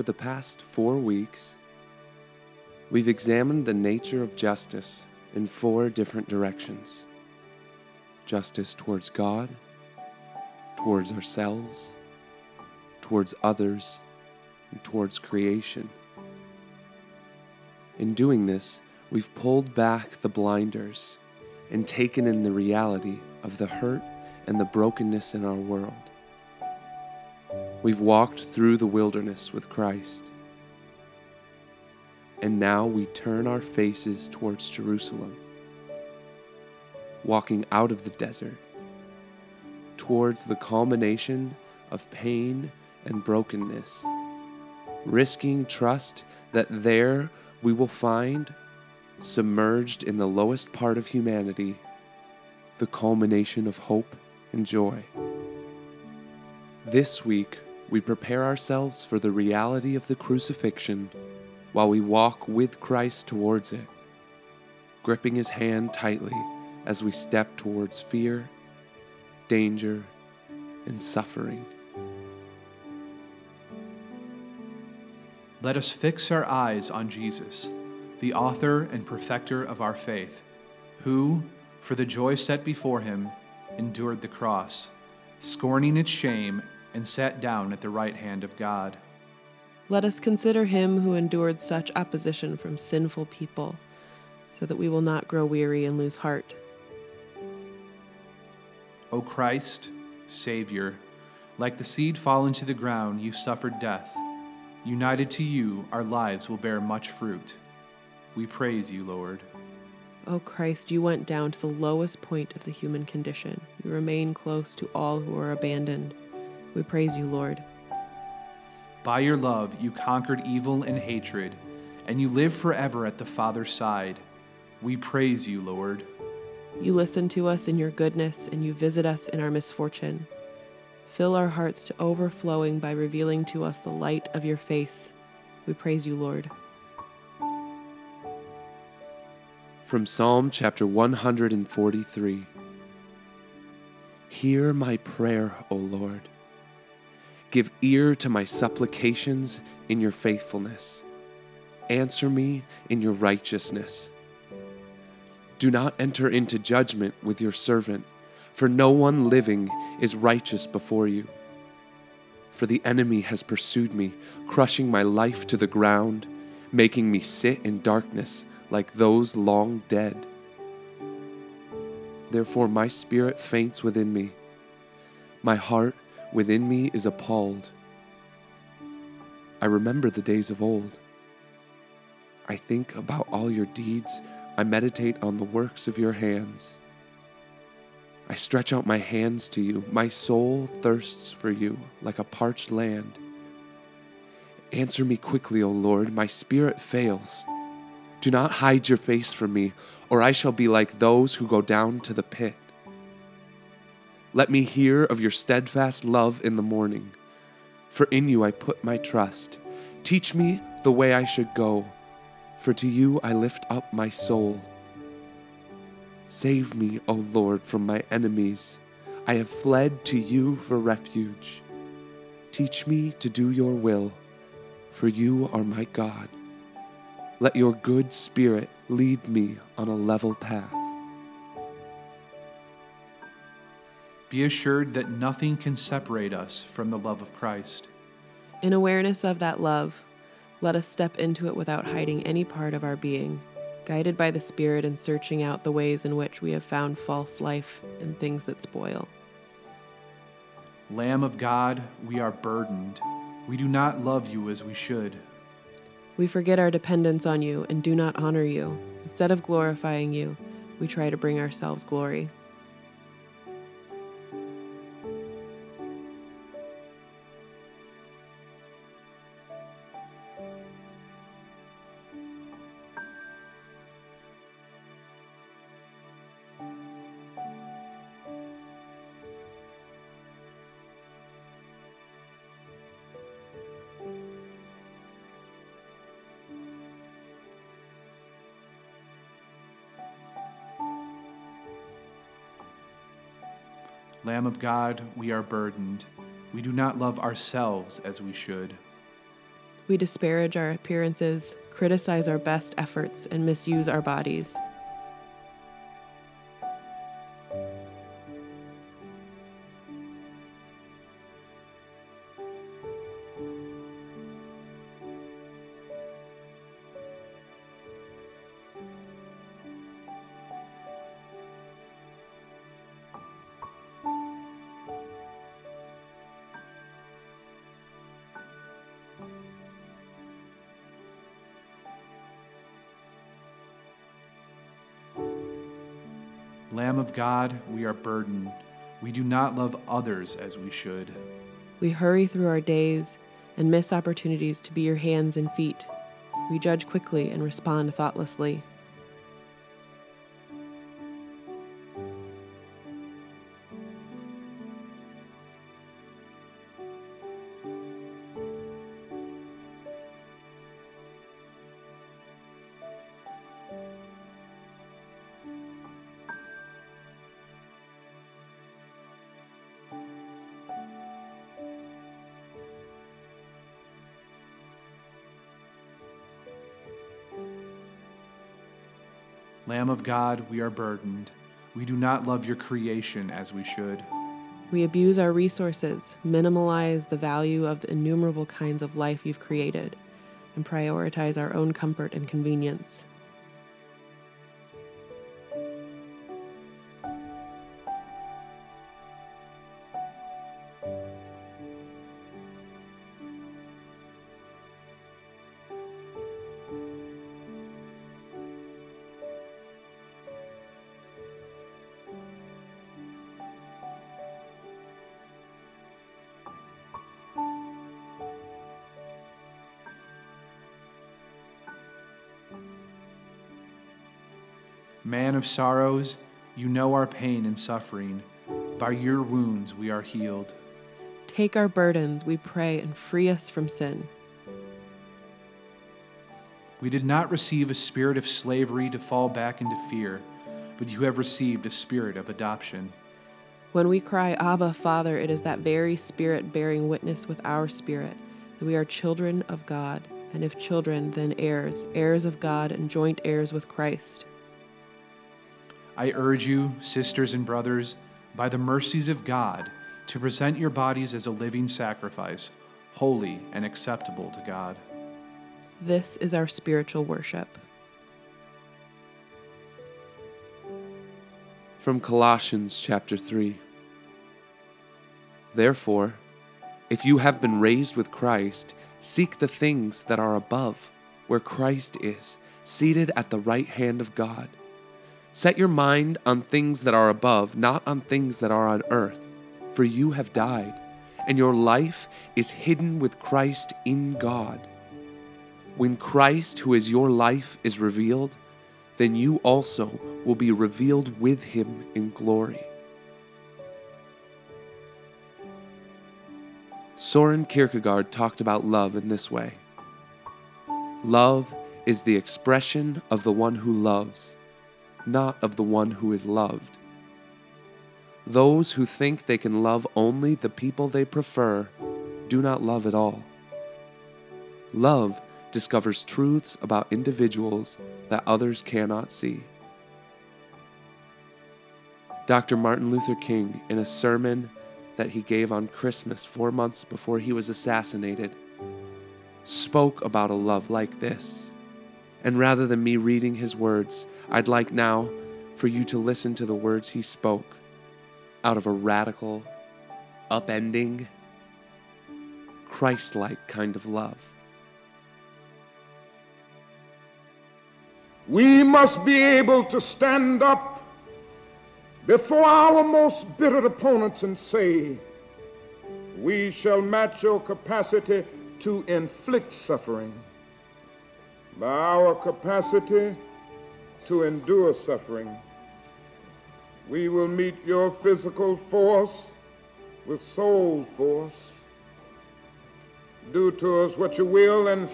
For the past four weeks, we've examined the nature of justice in four different directions justice towards God, towards ourselves, towards others, and towards creation. In doing this, we've pulled back the blinders and taken in the reality of the hurt and the brokenness in our world. We've walked through the wilderness with Christ. And now we turn our faces towards Jerusalem, walking out of the desert, towards the culmination of pain and brokenness, risking trust that there we will find, submerged in the lowest part of humanity, the culmination of hope and joy. This week, we prepare ourselves for the reality of the crucifixion while we walk with Christ towards it, gripping his hand tightly as we step towards fear, danger, and suffering. Let us fix our eyes on Jesus, the author and perfecter of our faith, who, for the joy set before him, endured the cross, scorning its shame and sat down at the right hand of God. Let us consider him who endured such opposition from sinful people, so that we will not grow weary and lose heart. O Christ, Savior, like the seed fallen to the ground, you suffered death. United to you, our lives will bear much fruit. We praise you, Lord. O Christ, you went down to the lowest point of the human condition. You remain close to all who are abandoned. We praise you, Lord. By your love, you conquered evil and hatred, and you live forever at the Father's side. We praise you, Lord. You listen to us in your goodness, and you visit us in our misfortune. Fill our hearts to overflowing by revealing to us the light of your face. We praise you, Lord. From Psalm chapter 143 Hear my prayer, O Lord. Give ear to my supplications in your faithfulness. Answer me in your righteousness. Do not enter into judgment with your servant, for no one living is righteous before you. For the enemy has pursued me, crushing my life to the ground, making me sit in darkness like those long dead. Therefore, my spirit faints within me. My heart within me is appalled. I remember the days of old. I think about all your deeds. I meditate on the works of your hands. I stretch out my hands to you. My soul thirsts for you like a parched land. Answer me quickly, O Lord. My spirit fails. Do not hide your face from me, or I shall be like those who go down to the pit. Let me hear of your steadfast love in the morning, for in you I put my trust. Teach me the way I should go, for to you I lift up my soul. Save me, O Lord, from my enemies. I have fled to you for refuge. Teach me to do your will, for you are my God. Let your good spirit lead me on a level path. Be assured that nothing can separate us from the love of Christ. In awareness of that love, let us step into it without hiding any part of our being, guided by the Spirit and searching out the ways in which we have found false life and things that spoil. Lamb of God, we are burdened. We do not love you as we should. We forget our dependence on you and do not honor you. Instead of glorifying you, we try to bring ourselves glory. Lamb of God, we are burdened. We do not love ourselves as we should. We disparage our appearances, criticize our best efforts, and misuse our bodies. Lamb of God, we are burdened. We do not love others as we should. We hurry through our days and miss opportunities to be your hands and feet. We judge quickly and respond thoughtlessly. Lamb of God, we are burdened. We do not love your creation as we should. We abuse our resources, minimalize the value of the innumerable kinds of life you've created, and prioritize our own comfort and convenience. Man of sorrows, you know our pain and suffering. By your wounds we are healed. Take our burdens, we pray, and free us from sin. We did not receive a spirit of slavery to fall back into fear, but you have received a spirit of adoption. When we cry, Abba, Father, it is that very Spirit bearing witness with our spirit that we are children of God, and if children, then heirs, heirs of God, and joint heirs with Christ. I urge you, sisters and brothers, by the mercies of God, to present your bodies as a living sacrifice, holy and acceptable to God. This is our spiritual worship. From Colossians chapter 3. Therefore, if you have been raised with Christ, seek the things that are above, where Christ is, seated at the right hand of God. Set your mind on things that are above, not on things that are on earth, for you have died, and your life is hidden with Christ in God. When Christ, who is your life, is revealed, then you also will be revealed with him in glory. Soren Kierkegaard talked about love in this way Love is the expression of the one who loves, not of the one who is loved. Those who think they can love only the people they prefer do not love at all. Love discovers truths about individuals that others cannot see. Dr. Martin Luther King, in a sermon that he gave on Christmas four months before he was assassinated, spoke about a love like this. And rather than me reading his words, I'd like now for you to listen to the words he spoke out of a radical, upending, Christ like kind of love. We must be able to stand up before our most bitter opponents and say, We shall match your capacity to inflict suffering by our capacity to endure suffering. We will meet your physical force with soul force. Do to us what you will, and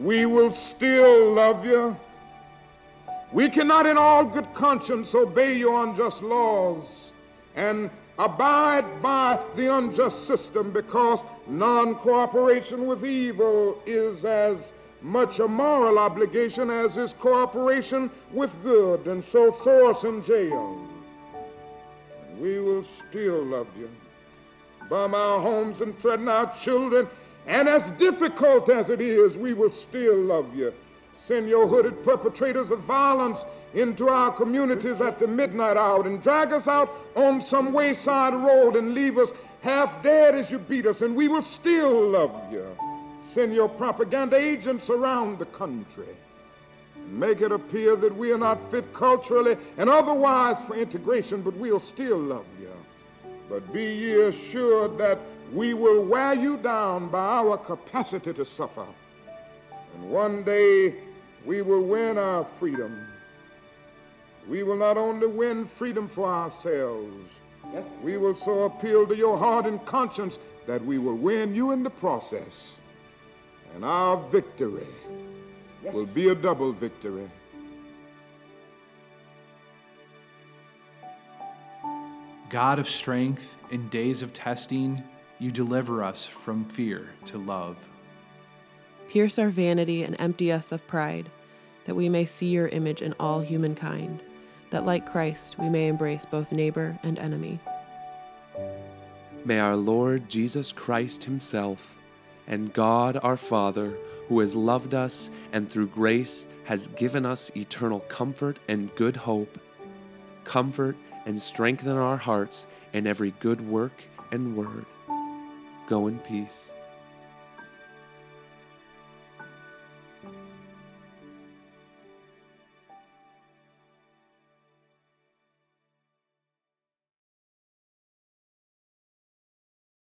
we will still love you. We cannot, in all good conscience, obey your unjust laws and abide by the unjust system because non cooperation with evil is as much a moral obligation as is cooperation with good. And so throw us in jail. And we will still love you. Bomb our homes and threaten our children. And as difficult as it is, we will still love you. Send your hooded perpetrators of violence into our communities at the midnight hour and drag us out on some wayside road and leave us half dead as you beat us, and we will still love you. Send your propaganda agents around the country and make it appear that we are not fit culturally and otherwise for integration, but we'll still love you. But be ye assured that we will wear you down by our capacity to suffer. And one day we will win our freedom. We will not only win freedom for ourselves, yes. we will so appeal to your heart and conscience that we will win you in the process. And our victory yes. will be a double victory. God of strength, in days of testing, you deliver us from fear to love. Pierce our vanity and empty us of pride, that we may see your image in all humankind, that like Christ we may embrace both neighbor and enemy. May our Lord Jesus Christ Himself and God our Father, who has loved us and through grace has given us eternal comfort and good hope, comfort and strengthen our hearts in every good work and word. Go in peace.